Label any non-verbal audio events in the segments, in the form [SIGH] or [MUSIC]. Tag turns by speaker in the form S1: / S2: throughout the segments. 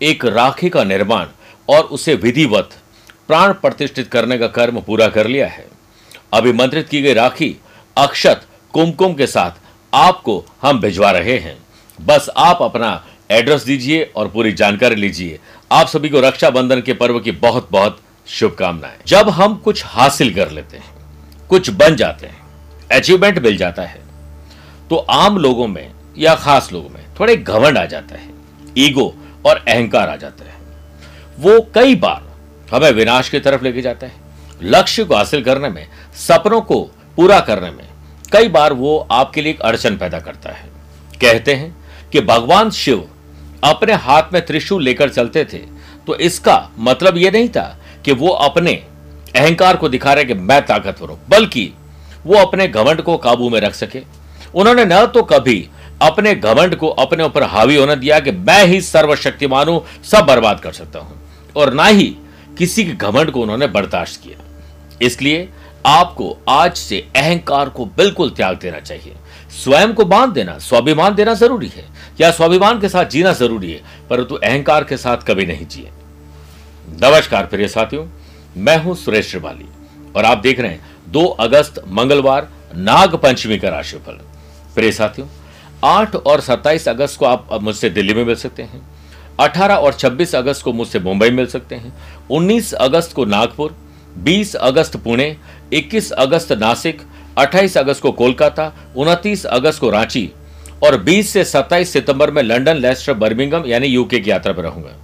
S1: एक राखी का निर्माण और उसे विधिवत, प्राण प्रतिष्ठित करने का कर्म पूरा कर लिया है। अभिमंत्रित की गई राखी अक्षत कुमकुम के साथ आपको हम भिजवा रहे हैं। बस आप अपना एड्रेस दीजिए और पूरी जानकारी लीजिए। आप सभी को रक्षाबंधन के पर्व की बहुत बहुत शुभकामनाएँ। जब हम कुछ हासिल कर लेते हैं, कुछ बन जाते हैं अचीवमेंट मिल जाता है तो आम लोगों में या खास लोगों में थोड़े घमंड आ जाता है। ईगो और अहंकार आ जाता है। वो कई बार हमें विनाश की तरफ़ लेके जाता है। लक्ष्य को हासिल करने में, सपनों को पूरा करने में, कई बार वो आपके लिए एक अड़चन पैदा करता है। कहते हैं कि भगवान शिव अपने हाथ में त्रिशूल लेकर चलते थे तो इसका मतलब यह नहीं था कि वो अपने अहंकार को दिखा रहे कि मैं ताकतवर हूँ, बल्कि वो अपने घमंड को काबू में रख सके। उन्होंने न तो कभी अपने घमंड को अपने ऊपर हावी होने दिया कि मैं ही सर्वशक्तिमान हूँ, सब बर्बाद कर सकता हूँ। और ना ही किसी के घमंड को उन्होंने बर्दाश्त किया। इसलिए आपको आज से अहंकार को बिल्कुल त्याग देना चाहिए। स्वयं को बाँध देना, स्वाभिमान देना ज़रूरी है, या स्वाभिमान के साथ जीना ज़रूरी है, परंतु अहंकार के साथ कभी नहीं जिए। नमस्कार प्रिय साथियों, मैं हूँ सुरेश श्रिवाली, और आप देख रहे हैं 2 अगस्त मंगलवार नाग पंचमी का राशिफल। प्रिय साथियों 8 और 27 अगस्त को आप मुझसे दिल्ली में मिल सकते हैं। 18 और 26 अगस्त को मुझसे मुंबई मिल सकते हैं। 19 अगस्त को नागपुर 20 अगस्त पुणे 21 अगस्त नासिक 28 अगस्त को कोलकाता 29 अगस्त को रांची और 20 से 27 सितंबर में लंदन लेस्टर, बर्मिंगम यानी यूके की यात्रा पर रहूँगा।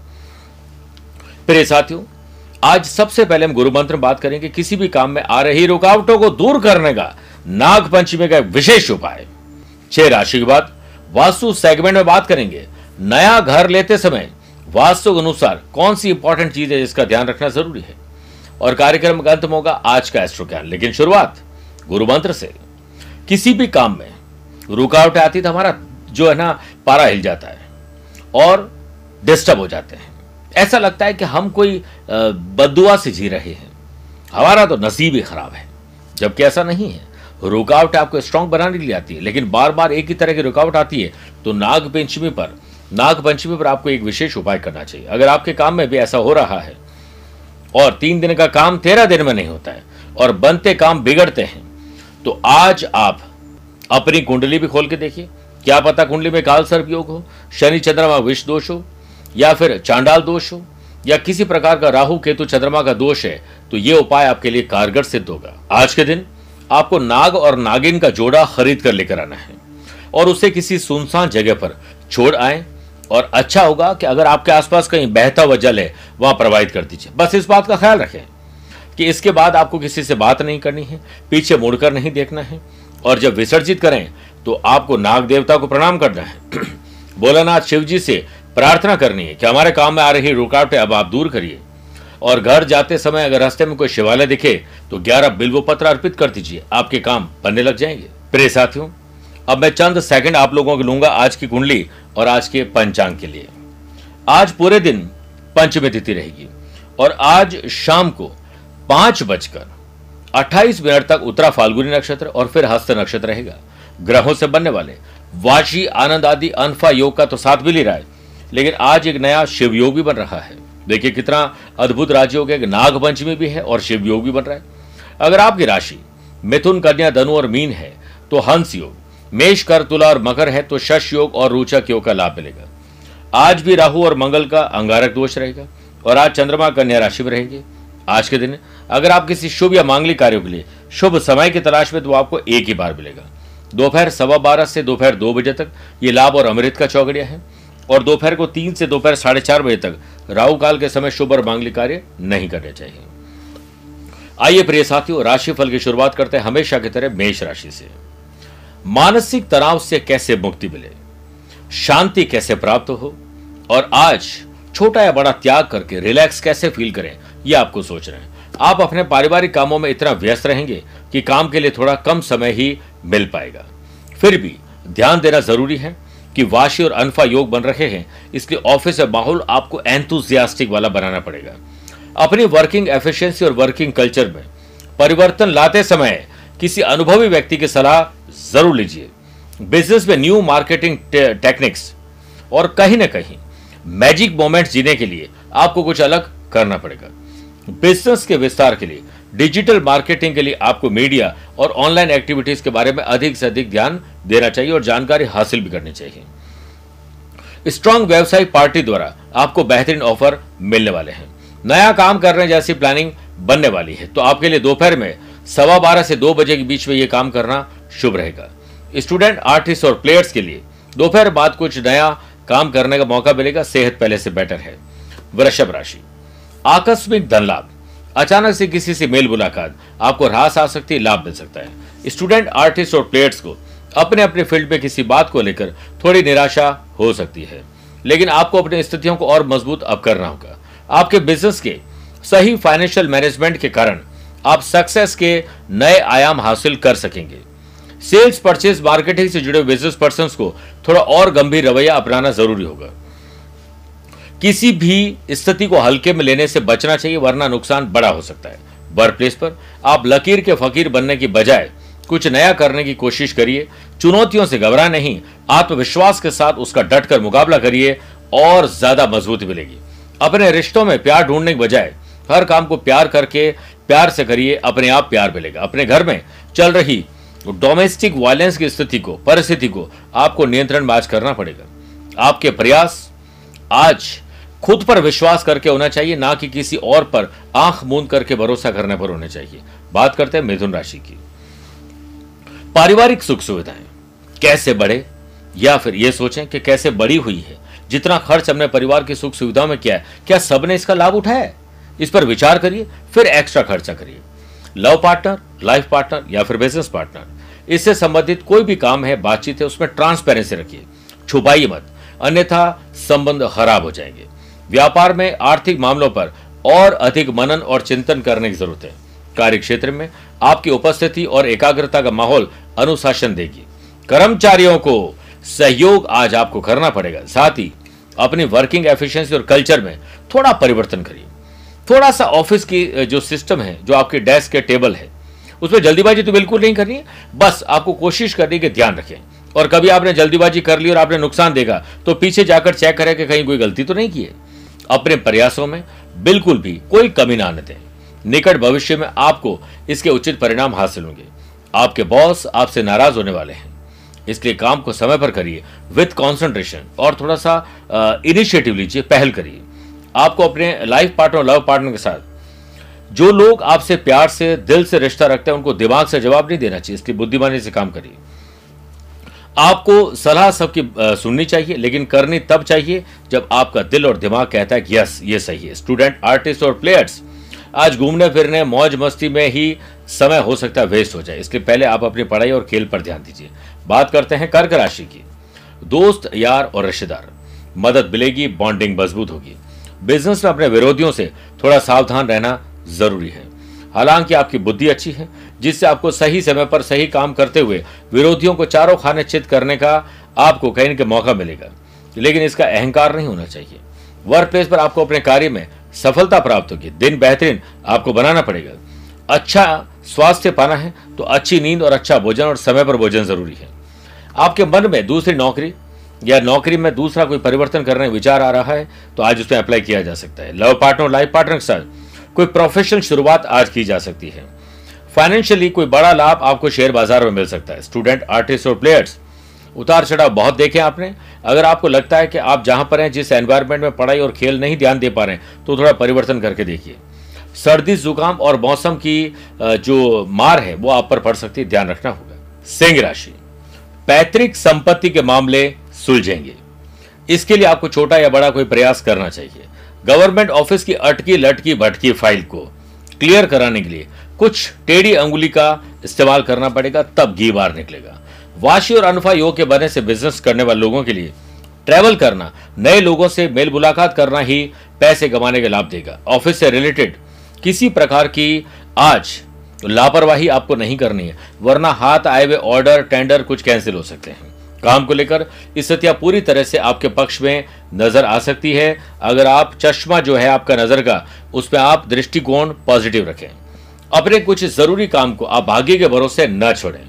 S1: प्रिय साथियों, आज सबसे पहले हम गुरु मंत्र बात करेंगे किसी भी काम में आ रही रुकावटों को दूर करने का नाग पंचमी का विशेष उपाय। छह राशि के बाद वास्तु सेगमेंट में बात करेंगे। नया घर लेते समय वास्तु के अनुसार कौन सी इंपॉर्टेंट चीज़ है जिसका ध्यान रखना ज़रूरी है? और कार्यक्रम का अंत होगा आज का एस्ट्रो ज्ञान लेकिन शुरुआत गुरु मंत्र से। किसी भी काम में रुकावटें आती तो हमारा जो है ना, पारा हिल जाता है और डिस्टर्ब हो जाते हैं। ऐसा लगता है कि हम कोई बदुआ से जी रहे हैं। हमारा तो नसीब ही खराब है, जबकि ऐसा नहीं है। रुकावट आपको स्ट्रांग बनाने के लिए आती है, लेकिन बार बार एक ही तरह की रुकावट आती है तो नाग पंचमी पर नाग पंचमी पर आपको एक विशेष उपाय करना चाहिए। अगर आपके काम में भी ऐसा हो रहा है, और तीन दिन का काम तेरह दिन में नहीं होता है, और बनते काम बिगड़ते हैं तो आज आप अपनी कुंडली भी खोल के देखिए। क्या पता कुंडली में काल सर्प योग हो, शनि चंद्रमा विष दोष हो, या फिर चांडाल दोष हो, या किसी प्रकार का राहु, केतु, चंद्रमा का दोष है तो यह उपाय आपके लिए कारगर सिद्ध होगा। आज के दिन आपको नाग और नागिन का जोड़ा खरीद कर लेकर आना है और उसे किसी सुनसान जगह पर छोड़ आए। और अच्छा होगा कि अगर आपके आसपास कहीं बहता हुआ जल है, वहाँ प्रवाहित कर दीजिए। बस इस बात का ख्याल रखें कि इसके बाद आपको किसी से बात नहीं करनी है, पीछे मुड़कर नहीं देखना है। और जब विसर्जित करें तो आपको नाग देवता को प्रणाम करना है। [CLEARS THROAT] भोलानाथ शिव जी से प्रार्थना करनी है कि हमारे काम में आ रही रुकावटें अब आप दूर करिए। और घर जाते समय अगर रास्ते में कोई शिवालय दिखे तो ग्यारह बिल्वो पत्र अर्पित कर दीजिए। आपके काम बनने लग जाएँगे। प्रिय साथियों, अब मैं चंद सेकंड आप लोगों को लूँगा आज की कुंडली और आज के पंचांग के लिए। आज पूरे दिन पंचमी तिथि रहेगी और आज शाम को पाँच बजकर अट्ठाईस मिनट तक उत्तरा फाल्गुनी नक्षत्र और फिर हस्त नक्षत्र रहेगा। ग्रहों से बनने वाले वाशी आनंद आदि, अनफा, योग का तो साथ भी ले रहा है, लेकिन आज एक नया शिव योग भी बन रहा है। देखिए कितना अद्भुत राजयोग है नाग पंचमी भी है और शिव योग भी बन रहा है। अगर आपकी राशि मिथुन, कन्या, धनु और मीन है तो हंस योग, मेष, कर, तुला और मकर है तो शश योग और रोचक योग का लाभ मिलेगा। आज भी राहु और मंगल का अंगारक दोष रहेगा और आज चंद्रमा, कन्या राशि में रहेंगे। आज के दिन अगर आप किसी शुभ या मांगलिक कार्यों के लिए शुभ समय की तलाश में तो आपको एक ही बार मिलेगा। दोपहर सवा बारह से दोपहर दो बजे तक ये लाभ और अमृत का चौगड़िया है। और दोपहर को तीन से दोपहर साढ़े चार बजे तक राहु काल के समय शुभ और मांगलिक कार्य नहीं करने चाहिए। आइए प्रिय साथियों, राशिफल की शुरुआत करते हैं हमेशा की तरह मेष राशि से। मानसिक तनाव से कैसे मुक्ति मिले? शांति कैसे प्राप्त हो? और आज छोटा या बड़ा त्याग करके रिलैक्स कैसे फील करें यह आपको सोच रहे हैं। आप अपने पारिवारिक कामों में इतना व्यस्त रहेंगे कि काम के लिए थोड़ा कम समय ही मिल पाएगा। फिर भी ध्यान देना ज़रूरी है। कि वाशी और अनफा योग बन रहे हैं, इसलिए ऑफ़िस में माहौल आपको एंथुजियास्टिक वाला बनाना पड़ेगा। अपनी वर्किंग एफिशिएंसी और वर्किंग कल्चर में परिवर्तन लाते समय किसी अनुभवी व्यक्ति की सलाह ज़रूर लीजिए। बिज़नेस में न्यू मार्केटिंग टेक्निक्स और कहीं ना कहीं मैजिक मोमेंट्स जीने के लिए आपको कुछ अलग करना पड़ेगा। बिज़नेस के विस्तार के लिए डिजिटल मार्केटिंग के लिए आपको मीडिया और ऑनलाइन एक्टिविटीज़ के बारे में अधिक से अधिक ध्यान देना चाहिए और जानकारी हासिल भी करनी चाहिए। स्ट्रॉन्ग व्यवसायिक पार्टी द्वारा आपको बेहतरीन ऑफ़र मिलने वाले हैं। नया काम करने जैसी प्लानिंग बनने वाली है। तो आपके लिए दोपहर में सवा बारह से दो बजे के बीच में यह काम करना शुभ रहेगा। स्टूडेंट, आर्टिस्ट और प्लेयर्स के लिए दोपहर बाद कुछ नया काम करने का मौका मिलेगा। सेहत पहले से बेटर है। वृषभ राशि। आकस्मिक धन लाभ। अचानक से किसी से मेल मुलाकात, आपको रास आ सकती है, लाभ मिल सकता है। स्टूडेंट, आर्टिस्ट और प्लेयर्स को अपने अपने फ़ील्ड में किसी बात को लेकर थोड़ी निराशा हो सकती है। लेकिन आपको अपनी स्थितियों को और मज़बूत अब करना होगा। आपके बिज़नेस के सही फाइनेंशियल मैनेजमेंट के कारण आप सक्सेस के नए आयाम हासिल कर सकेंगे। सेल्स परचेज मार्केटिंग से जुड़े बिज़नेस पर्सन को थोड़ा और गंभीर रवैया अपनाना ज़रूरी होगा। किसी भी स्थिति को हल्के में लेने से बचना चाहिए, वरना नुकसान बड़ा हो सकता है। वर्क प्लेस पर आप लकीर के फकीर बनने की बजाय कुछ नया करने की कोशिश करिए, चुनौतियों से घबरा नहीं, आत्मविश्वास के साथ उसका डटकर मुकाबला करिए और ज़्यादा मजबूती मिलेगी। अपने रिश्तों में प्यार ढूँढने के बजाय हर काम को प्यार करके प्यार से करिए, अपने आप प्यार मिलेगा। अपने घर में चल रही डोमेस्टिक वायलेंस की स्थिति को, परिस्थिति को आपको नियंत्रण में आज करना पड़ेगा। आपके प्रयास आज खुद पर विश्वास करके होना चाहिए, ना कि किसी और पर आँख मूंद करके भरोसा करने पर होना चाहिए। बात करते हैं मिथुन राशि की। पारिवारिक सुख सुविधाएँ, कैसे बढ़े, या फिर यह सोचें कि कैसे बड़ी हुई है, जितना खर्च हमने परिवार की सुख सुविधाओं में किया है, क्या सबने इसका लाभ उठाया? है इस पर विचार करिए, फिर एक्स्ट्रा खर्चा करिए। लव पार्टनर लाइफ पार्टनर, या फिर बिज़नेस पार्टनर, इससे संबंधित कोई भी काम है, बातचीत है, उसमें ट्रांसपेरेंसी रखिए। छुपाइए मत, अन्यथा संबंध खराब हो जाएँगे। व्यापार में आर्थिक मामलों पर और अधिक मनन और चिंतन करने की ज़रूरत है। कार्य क्षेत्र में आपकी उपस्थिति और एकाग्रता का माहौल अनुशासन देगी। कर्मचारियों को सहयोग आज आपको करना पड़ेगा। साथ ही अपनी वर्किंग एफिशिएंसी और कल्चर में थोड़ा परिवर्तन करिए। थोड़ा सा ऑफ़िस की जो सिस्टम है, जो आपके डेस्क के टेबल है, उसमें जल्दीबाजी तो बिल्कुल नहीं करनी है। बस आपको कोशिश करने कि ध्यान रखें। और कभी आपने जल्दीबाजी कर ली और आपने नुकसान देगा तो पीछे जाकर चेक करें कि कहीं कोई गलती तो नहीं की है। अपने प्रयासों में बिल्कुल भी कोई कमी ना आने दें। निकट भविष्य में आपको इसके उचित परिणाम हासिल होंगे। आपके बॉस आपसे नाराज़ होने वाले हैं। इसलिए काम को समय पर करिए। विथ कॉन्सेंट्रेशन और थोड़ा सा इनिशिएटिव लीजिए, पहल करिए। आपको अपने लाइफ पार्टनर लव पार्टनर के साथ जो लोग आपसे प्यार से, दिल से रिश्ता रखते हैं, उनको दिमाग से जवाब नहीं देना चाहिए। इसलिए बुद्धिमानी से काम करिए। आपको सलाह सबकी सुननी चाहिए, लेकिन करनी तब चाहिए जब आपका दिल और दिमाग कहता है कि यस, ये सही है। स्टूडेंट आर्टिस्ट और प्लेयर्स आज घूमने फिरने, मौज मस्ती में ही समय हो सकता है वेस्ट हो जाए। इसलिए पहले आप अपनी पढ़ाई और खेल पर ध्यान दीजिए। बात करते हैं कर्क राशि की। दोस्त, यार और रिश्तेदार, मदद मिलेगी बॉन्डिंग मज़बूत होगी। बिज़नेस में अपने विरोधियों से थोड़ा सावधान रहना ज़रूरी है। हालाँकि आपकी बुद्धि अच्छी है जिससे आपको सही समय पर सही काम करते हुए विरोधियों को चारों खाने चित करने का आपको कहीं ना मौका मिलेगा। लेकिन इसका अहंकार नहीं होना चाहिए। वर्क प्लेस पर आपको अपने कार्य में सफलता प्राप्त होगी। दिन बेहतरीन आपको बनाना पड़ेगा। अच्छा स्वास्थ्य पाना है तो अच्छी नींद और अच्छा भोजन और समय पर भोजन ज़रूरी है। आपके मन में दूसरी नौकरी या नौकरी में दूसरा कोई परिवर्तन करने विचार आ रहा है तो आज उसमें अप्लाई किया जा सकता है। लव पार्टनर लाइफ पार्टनर के साथ कोई प्रोफेशनल शुरुआत आज की जा सकती है। फाइनेंशियली कोई बड़ा लाभ आपको शेयर बाज़ार में मिल सकता है। स्टूडेंट आर्टिस्ट और प्लेयर्स उतार चढ़ाव बहुत देखे आपने। अगर आपको लगता है कि आप जहाँ पर हैं, जिस एनवायरनमेंट में पढ़ाई और खेल नहीं ध्यान दे पा रहे हैं तो थोड़ा परिवर्तन करके देखिए। सर्दी, जुकाम और मौसम की जो मार है, वो आप पर पड़ सकती है, ध्यान रखना होगा। सिंह राशि, पैतृक संपत्ति के मामले सुलझेंगे। इसके लिए आपको छोटा या बड़ा कोई प्रयास करना चाहिए। गवर्नमेंट ऑफ़िस की अटकी लटकी भटकी फ़ाइल को क्लियर कराने के लिए कुछ टेढ़ी अंगुली का इस्तेमाल करना पड़ेगा, तब घी बाहर निकलेगा। वाशी और अनफा योग के बने से बिज़नेस करने वाले लोगों के लिए ट्रैवल करना, नए लोगों से मेल मुलाकात करना ही पैसे कमाने के लाभ देगा। ऑफ़िस से रिलेटेड किसी प्रकार की आज लापरवाही आपको नहीं करनी है, वरना हाथ आए हुए ऑर्डर टेंडर कुछ कैंसिल हो सकते हैं। काम को लेकर स्थितियाँ पूरी तरह से आपके पक्ष में नज़र आ सकती है। अगर आप चश्मा जो है आपका नज़र का, उसमें आप दृष्टिकोण पॉजिटिव रखें। अपने कुछ ज़रूरी काम को आप भाग्य के भरोसे न छोड़ें।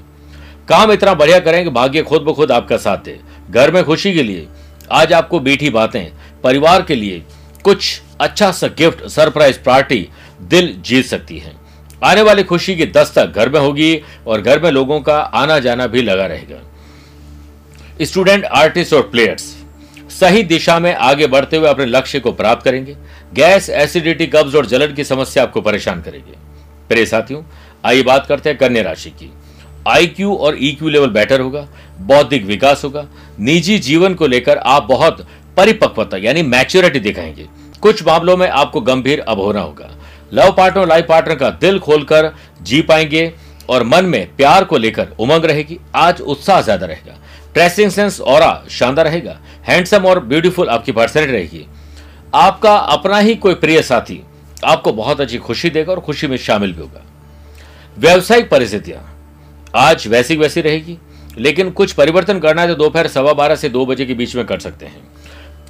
S1: काम इतना बढ़िया करें कि भाग्य खुद ब खुद आपका साथ दे। घर में खुशी के लिए आज आपको मीठी बातें, परिवार के लिए कुछ अच्छा सा गिफ्ट सरप्राइज़ पार्टी दिल जीत सकती है। आने वाली खुशी की दस्तक घर में होगी और घर में लोगों का आना जाना भी लगा रहेगा। स्टूडेंट आर्टिस्ट और प्लेयर्स सही दिशा में आगे बढ़ते हुए अपने लक्ष्य को प्राप्त करेंगे। गैस एसिडिटी कब्ज और जलन की समस्या आपको परेशान करेगी। प्रिय साथियों, आइए बात करते हैं कन्या राशि की। आईक्यू और ईक्यू लेवल बेटर होगा, बौद्धिक विकास होगा, निजी जीवन को लेकर आप बहुत परिपक्वता यानी मैच्योरिटी दिखाएँगे। कुछ मामलों में आपको गंभीर अब होना होगा। लव पार्टनर लाइफ पार्टनर का दिल खोलकर जी पाएँगे और मन में प्यार को लेकर उमंग रहेगी, आज उत्साह ज़्यादा रहेगा। ड्रेसिंग सेंस और शानदार रहेगा हैंडसम और ब्यूटीफुल आपकी पर्सनैलिटी रहेगी। आपका अपना ही कोई प्रिय साथी आपको बहुत अच्छी खुशी देगा और खुशी में शामिल भी होगा। व्यवसायिक परिस्थितियाँ आज वैसी वैसी रहेगी, लेकिन कुछ परिवर्तन करना है तो दोपहर सवा बारह से दो बजे के बीच में कर सकते हैं।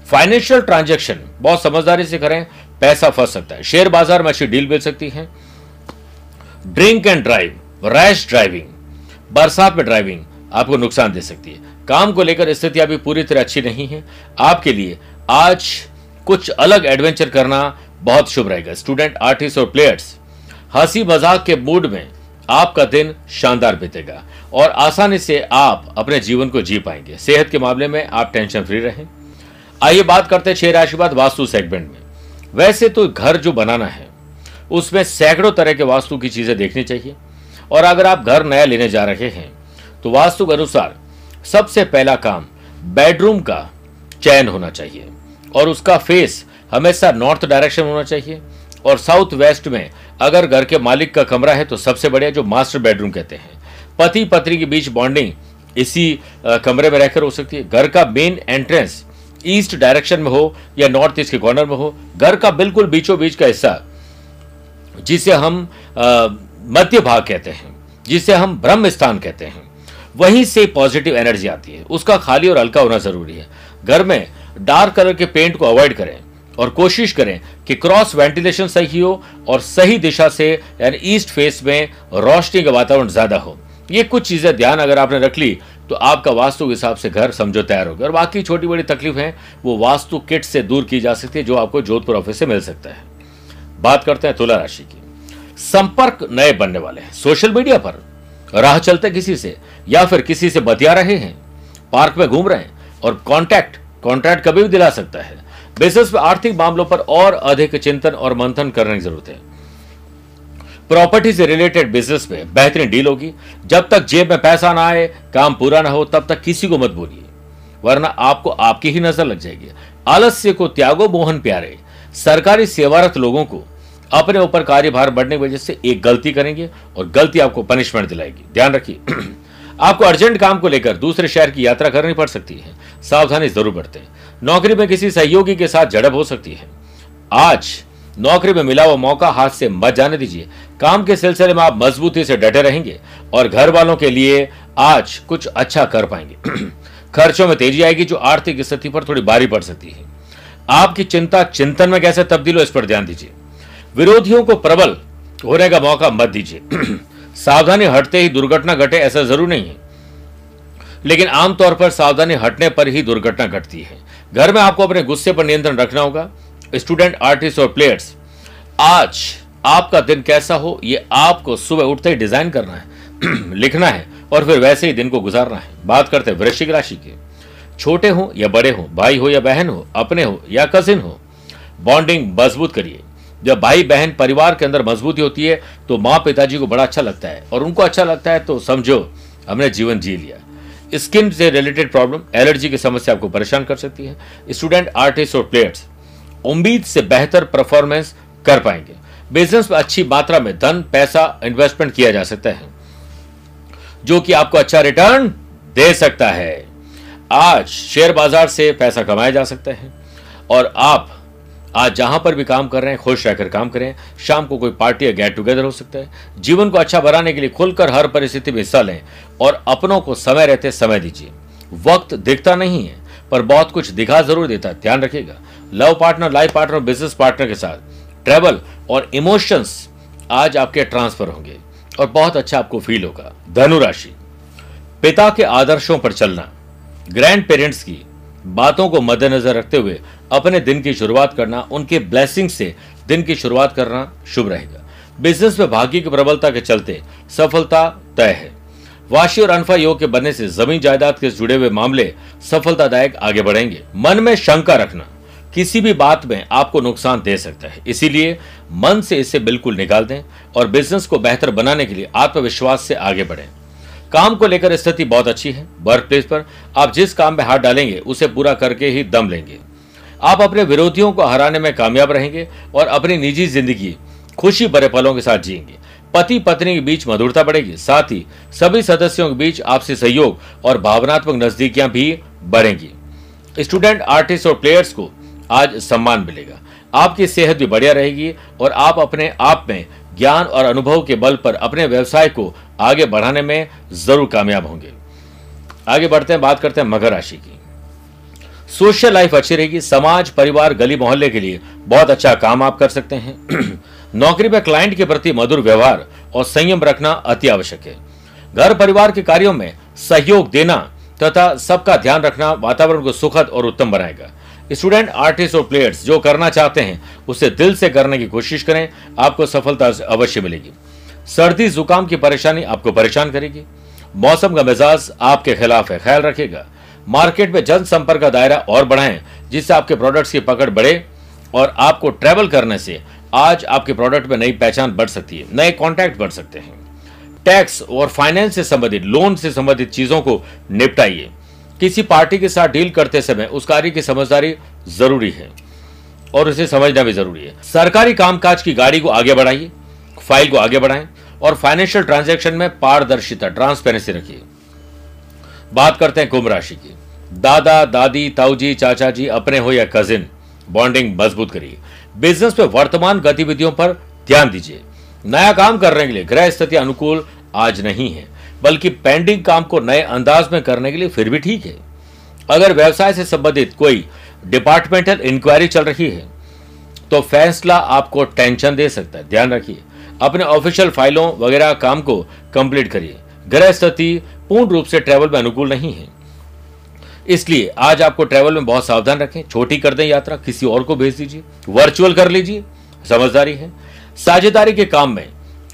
S1: फाइनेंशियल ट्रांजेक्शन बहुत समझदारी से करें, पैसा फंस सकता है। शेयर बाज़ार में अच्छी डील मिल सकती है। Drink and drive rash driving बरसात में ड्राइविंग आपको नुकसान दे सकती है। काम को लेकर स्थिति अभी पूरी तरह अच्छी नहीं है। आपके लिए आज कुछ अलग एडवेंचर करना बहुत शुभ रहेगा। स्टूडेंट आर्टिस्ट और प्लेयर्स हँसी मज़ाक के मूड में आपका दिन शानदार बीतेगा और आसानी से आप अपने जीवन को जी पाएँगे। सेहत के मामले में आप टेंशन फ्री रहें। आइए बात करते हैं छह राशि बाद वास्तु सेगमेंट में। वैसे तो घर जो बनाना है, उसमें सैकड़ों तरह के वास्तु की चीज़ें देखनी चाहिए और अगर आप घर नया लेने जा रहे हैं तो वास्तु के अनुसार सबसे पहला काम बेडरूम का चयन होना चाहिए और उसका फेस हमेशा नॉर्थ डायरेक्शन होना चाहिए। और साउथ वेस्ट में अगर घर के मालिक का कमरा है तो सबसे बढ़िया जो मास्टर बेडरूम कहते हैं। पति पत्नी के बीच बॉन्डिंग इसी कमरे में रहकर हो सकती है। घर का मेन एंट्रेंस ईस्ट डायरेक्शन में हो या नॉर्थ ईस्ट के कॉर्नर में हो, घर का बिल्कुल बीचों बीच का हिस्सा, जिसे हम मध्य भाग कहते हैं, जिसे हम ब्रह्म स्थान कहते हैं। वहीं से पॉजिटिव एनर्जी आती है। उसका खाली और हल्का होना ज़रूरी है। घर में डार्क कलर के पेंट को अवॉइड करें। और कोशिश करें कि क्रॉस वेंटिलेशन सही हो और सही दिशा से, यानी ईस्ट फेस में रोशनी का वातावरण ज़्यादा हो। ये कुछ चीज़ें ध्यान अगर आपने रख ली तो आपका वास्तु के हिसाब से घर समझो तैयार होगा और बाकी छोटी बड़ी तकलीफ़ वो वास्तु किट से दूर की जा सकती है, जो आपको जोधपुर ऑफ़िस से मिल सकता है। बात करते हैं तुला राशि की। संपर्क नए बनने वाले हैं। सोशल मीडिया पर राह चलते किसी से, या फिर किसी से बतिया रहे हैं, पार्क में घूम रहे हैं, और कॉन्टैक्ट कॉन्ट्रैक्ट कभी भी दिला सकता है। बिज़नेस में आर्थिक मामलों पर और अधिक चिंतन और मंथन करने की ज़रूरत है। प्रॉपर्टी से रिलेटेड बिज़नेस में बेहतरीन डील होगी। जब तक जेब में पैसा ना आए, काम पूरा ना हो, तब तक किसी को मत बोलिए, वरना आपको आपकी ही नज़र लग जाएगी। आलस्य को त्यागो, मोहन प्यारे। सरकारी सेवारत लोगों को अपने ऊपर कार्यभार बढ़ने की वजह से एक गलती करेंगे और गलती आपको पनिशमेंट दिलाएगी। ध्यान रखिए। [CLEARS THROAT] आपको अर्जेंट काम को लेकर दूसरे शहर की यात्रा करनी पड़ सकती है। सावधानी ज़रूर बरतें। नौकरी में किसी सहयोगी के साथ झड़प हो सकती है। आज नौकरी में मिला हुआ मौका हाथ से मत जाने दीजिए। काम के सिलसिले में आप मजबूती से डटे रहेंगे और घर वालों के लिए आज कुछ अच्छा कर पाएँगे। [CLEARS THROAT] खर्चों में तेज़ी आएगी जो आर्थिक स्थिति पर थोड़ी भारी पड़ सकती है। आपकी चिंता चिंतन में कैसे तब्दील हो इस पर ध्यान दीजिए। विरोधियों को प्रबल होने का मौका मत दीजिए। [CLEARS THROAT] सावधानी हटते ही दुर्घटना घटे ऐसा ज़रूर नहीं है। लेकिन आमतौर पर सावधानी हटने पर ही दुर्घटना घटती है। घर में आपको अपने गुस्से पर नियंत्रण रखना होगा। स्टूडेंट, आर्टिस्ट और प्लेयर्स, आज आपका दिन कैसा हो, ये आपको सुबह उठते ही डिज़ाइन करना है, [CLEARS THROAT] लिखना है और फिर वैसे ही दिन को गुजारना है। बात करते हैं वृश्चिक राशि के। छोटे हो या बड़े हो, भाई हो या बहन हो, अपने हो या कजिन हो, बॉन्डिंग मज़बूत करिए। जब भाई, बहन परिवार के अंदर मजबूती होती है तो माँ पिताजी को बड़ा अच्छा लगता है और उनको अच्छा लगता है तो समझो, हमने जीवन जी लिया। स्किन से रिलेटेड प्रॉब्लम, एलर्जी की समस्या आपको परेशान कर सकती है। स्टूडेंट, आर्टिस्ट और प्लेयर्स, उम्मीद से बेहतर परफॉर्मेंस कर पाएँगे। बिज़नेस में अच्छी मात्रा में धन, पैसा इन्वेस्टमेंट किया जा सकता है, जो कि आपको अच्छा रिटर्न दे सकता है। आज शेयर बाज़ार से पैसा कमाया जा सकता है और आप आज जहाँ पर भी काम कर रहे हैं, खुश रहकर काम करें। शाम को कोई पार्टी या गेट टुगेदर हो सकता है। जीवन को अच्छा बनाने के लिए खुलकर हर परिस्थिति में हिस्सा लें और अपनों को समय रहते समय दीजिए। वक्त दिखता नहीं है, पर बहुत कुछ दिखा ज़रूर देता है। ध्यान रखिएगा। Love partner, life partner business partner के साथ ट्रेवल और इमोशंस आज आपके ट्रांसफ़र होंगे और बहुत अच्छा आपको फील होगा। धनुराशि। पिता के आदर्शों पर चलना। ग्रैंड पेरेंट्स की बातों को मद्देनजर रखते हुए अपने दिन की शुरुआत करना, उनके ब्लेसिंग से दिन की शुरुआत करना शुभ रहेगा। बिज़नेस में भाग्य की प्रबलता के चलते सफलता तय है। वाशी और अनफा योग के बनने से ज़मीन जायदाद के जुड़े हुए मामले सफलतादायक आगे बढ़ेंगे। मन में शंका रखना, किसी भी बात में आपको नुकसान दे सकता है। इसीलिए मन से इसे बिल्कुल निकाल दें और बिज़नेस को बेहतर बनाने के लिए आत्मविश्वास से आगे बढ़ें। काम को लेकर स्थिति बहुत अच्छी है वर्क प्लेस पर। आप जिस काम में हाथ डालेंगे, उसे पूरा करके ही दम लेंगे। आप अपने विरोधियों को हराने में कामयाब रहेंगे और अपनी निजी ज़िंदगी खुशी भरे पलों के साथ जिएँगे। पति पत्नी के बीच मधुरता बढ़ेगी, साथ ही सभी सदस्यों के बीच आपसी सहयोग और भावनात्मक नजदीकियाँ भी बढ़ेंगी। स्टूडेंट, आर्टिस्ट और प्लेयर्स को आज सम्मान मिलेगा। आपकी सेहत भी बढ़िया रहेगी और आप अपने आप में ज्ञान और अनुभव के बल पर अपने व्यवसाय को आगे बढ़ाने में ज़रूर कामयाब होंगे। आगे बढ़ते हैं, बात करते हैं मकर राशि की। सोशल लाइफ अच्छी रहेगी, समाज, परिवार, गली मोहल्ले के लिए बहुत अच्छा काम आप कर सकते हैं। [CLEARS THROAT] नौकरी में क्लाइंट के प्रति मधुर व्यवहार और संयम रखना अति आवश्यक है। घर परिवार के कार्यों में सहयोग देना तथा सबका ध्यान रखना वातावरण को सुखद और उत्तम बनाएगा। स्टूडेंट आर्टिस्ट और प्लेयर्स जो करना चाहते हैं, उसे दिल से करने की कोशिश करें, आपको सफलता अवश्य मिलेगी। सर्दी, जुकाम की परेशानी आपको परेशान करेगी। मौसम का मिजाज आपके खिलाफ है, ख्याल रखेगा मार्केट में जनसंपर्क का दायरा और बढ़ाएँ, जिससे आपके प्रोडक्ट्स की पकड़ बढ़े और आपको ट्रेवल करने से आज आपके प्रोडक्ट में नई पहचान बढ़ सकती है, नए कॉन्टैक्ट बढ़ सकते हैं। टैक्स और फाइनेंस से संबंधित लोन से संबंधित चीज़ों को निपटाइए। किसी पार्टी के साथ डील करते समय उस कार्य की समझदारी ज़रूरी है और उसे समझना भी ज़रूरी है। सरकारी कामकाज की गाड़ी को आगे बढ़ाइए, फ़ाइल को आगे बढ़ाएँ और फाइनेंशियल ट्रांजैक्शन में पारदर्शिता, ट्रांसपेरेंसी रखिए। बात करते हैं कुंभ राशि की। दादा, दादी, ताऊजी चाचा जी अपने हो या कजिन, बॉन्डिंग मज़बूत करिए। बिज़नेस में वर्तमान गतिविधियों पर ध्यान दीजिए। नया काम करने के लिए ग्रह स्थिति अनुकूल आज नहीं है। बल्कि पेंडिंग काम को नए अंदाज में करने के लिए फिर भी ठीक है। अगर व्यवसाय से संबंधित कोई डिपार्टमेंटल इंक्वायरी चल रही है तो फैसला आपको टेंशन दे सकता है। ध्यान रखिए, अपने ऑफिशियल फाइलों वगैरह काम को कंप्लीट करिए। ग्रह स्थिति पूर्ण रूप से ट्रेवल में अनुकूल नहीं है। इसलिए आज आपको ट्रेवल में बहुत सावधान रखें। छोटी कर दें यात्रा, किसी और को भेज दीजिए। वर्चुअल कर लीजिए, समझदारी है। साझेदारी के काम में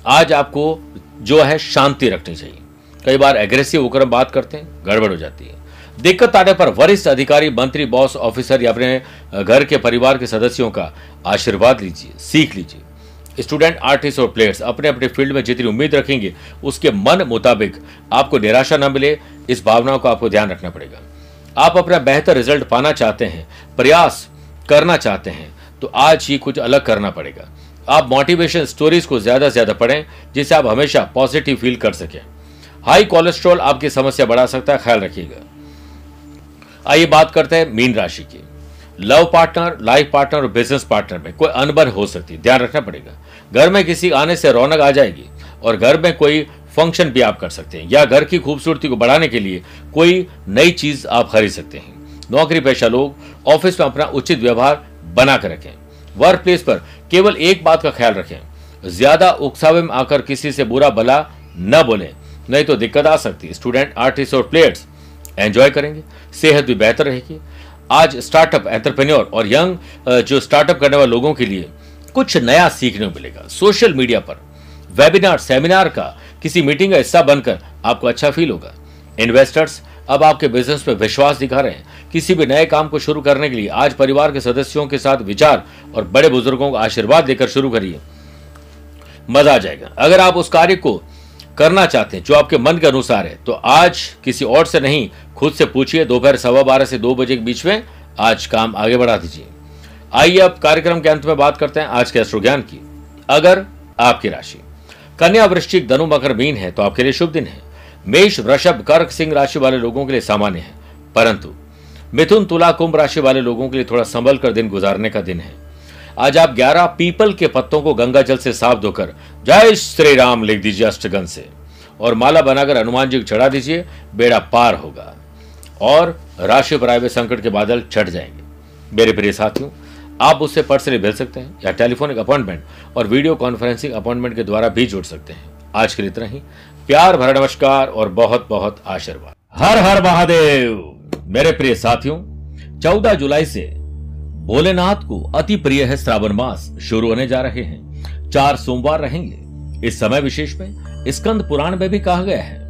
S1: आज आपको जो है शांति रखनी चाहिए। कई बार एग्रेसिव होकर बात करते हैं, गड़बड़ हो जाती है। दिक्कत आने पर वरिष्ठ अधिकारी, मंत्री, बॉस, ऑफिसर या अपने घर के परिवार के सदस्यों का आशीर्वाद लीजिए, सीख लीजिए। स्टूडेंट, आर्टिस्ट और प्लेयर्स अपने अपने फ़ील्ड में जितनी उम्मीद रखेंगे, उसके मन मुताबिक आपको निराशा न मिले, इस भावना को आपको ध्यान रखना पड़ेगा। आप अपना बेहतर रिज़ल्ट पाना चाहते हैं, प्रयास करना चाहते हैं तो आज ही कुछ अलग करना पड़ेगा। आप मोटिवेशन स्टोरीज को ज़्यादा से ज़्यादा पढ़ें, जिससे आप हमेशा पॉजिटिव फील कर सकें। हाई कोलेस्ट्रॉल आपकी समस्या बढ़ा सकता है, ख्याल रखिएगा। आइए बात करते हैं मीन राशि की। लव पार्टनर, लाइफ पार्टनर और बिज़नेस पार्टनर में कोई अनबर हो सकती है। ध्यान रखना पड़ेगा। घर में किसी आने से रौनक आ जाएगी और घर में कोई फ़ंक्शन भी आप कर सकते हैं या घर की खूबसूरती को बढ़ाने के लिए कोई नई चीज़ आप खरीद सकते हैं। नौकरी पेशा लोग ऑफ़िस में अपना उचित व्यवहार बना कर रखें। वर्क प्लेस पर केवल एक बात का ख्याल रखें। ज़्यादा उकसावे में आकर किसी से बुरा भला न बोलें। नहीं तो दिक्कत आ सकती। है स्टूडेंट आर्टिस्ट और प्लेयर्स एंजॉय करेंगे। सेहत भी बेहतर रहेगी। आज स्टार्टअप एंटरप्रेन्योर और यंग जो स्टार्टअप करने वाले लोगों के लिए कुछ नया सीखने को मिलेगा। सोशल मीडिया पर वेबिनार सेमिनार का किसी मीटिंग का हिस्सा बनकर आपको अच्छा फील होगा। इन्वेस्टर्स अब आपके बिज़नेस पे विश्वास दिखा रहे हैं। किसी भी नए काम को शुरू करने के लिए आज परिवार के सदस्यों के साथ विचार और बड़े बुज़ुर्गों का आशीर्वाद देकर शुरू करिए। मज़ा आ जाएगा। अगर आप उस कार्य को करना चाहते हैं, जो आपके मन के अनुसार है तो आज किसी और से नहीं, खुद से पूछिए, दोपहर सवा बारह से दो बजे के बीच में आज काम आगे बढ़ा दीजिए। आइए, अब कार्यक्रम के अंत में बात करते हैं आज के अश्रु ज्ञान की। अगर आपकी राशि, कन्या वृश्चिक धनु मकर मीन है तो आपके लिए शुभ दिन है। मेष, वृषभ, कर्क, सिंह राशि वाले लोगों के लिए सामान्य है। परंतु, मिथुन, तुला, कुंभ राशि वाले लोगों के लिए थोड़ा संभल कर दिन गुजारने का दिन है। आज आप 11 पीपल के पत्तों को गंगा जल से साफ़ धोकर जय श्री राम लिख दीजिए अष्टगन से। और माला बनाकर हनुमान जी को चढ़ा दीजिए, बेड़ा पार होगा। और राशि पर आए हुए संकट के बादल छट जाएँगे। मेरे प्रिय साथियों, आप उससे पर्सनली भेज सकते हैं या टेलीफोनिक अपॉइंटमेंट और वीडियो कॉन्फ्रेंसिंग अपॉइंटमेंट के द्वारा भी जुड़ सकते हैं। आज के लिए इतना ही। प्यार भरा नमस्कार और बहुत बहुत आशीर्वाद। हर हर महादेव। मेरे प्रिय साथियों 14 जुलाई से भोलेनाथ को अति प्रिय है श्रावण मास। शुरू होने जा रहे हैं। चार सोमवार रहेंगे। इस समय विशेष में स्कंद पुराण में भी कहा गया है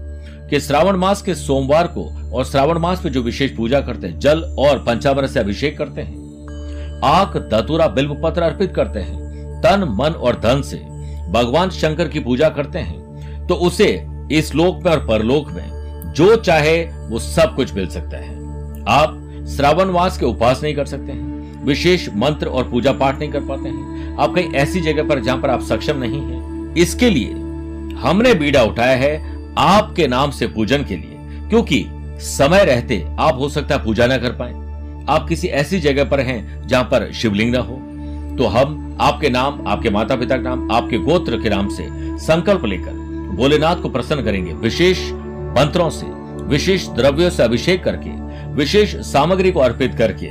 S1: कि श्रावण मास के सोमवार को और श्रावण मास में जो विशेष पूजा करते हैं, जल और पंचामृत से अभिषेक करते हैं। आक, दतुरा बिल्व पत्र अर्पित करते हैं। तन, मन और धन से भगवान शंकर की पूजा करते हैं। तो उसे इस लोक में और परलोक में जो चाहे वो सब कुछ मिल सकता है। आप श्रावण मास के उपवास नहीं कर सकते हैं। विशेष मंत्र और पूजा पाठ नहीं कर पाते हैं। आप कहीं ऐसी जगह पर जहाँ पर आप सक्षम नहीं हैं, इसके लिए हमने बीड़ा उठाया है आपके नाम से पूजन के लिए, क्योंकि समय रहते आप हो सकता है पूजा ना कर पाए। आप किसी ऐसी जगह पर हैं जहाँ पर शिवलिंग ना हो। तो हम आपके नाम, आपके माता पिता के नाम, आपके गोत्र के नाम से संकल्प लेकर भोलेनाथ को प्रसन्न करेंगे। विशेष मंत्रों से, विशेष द्रव्यों से अभिषेक करके, विशेष सामग्री को अर्पित करके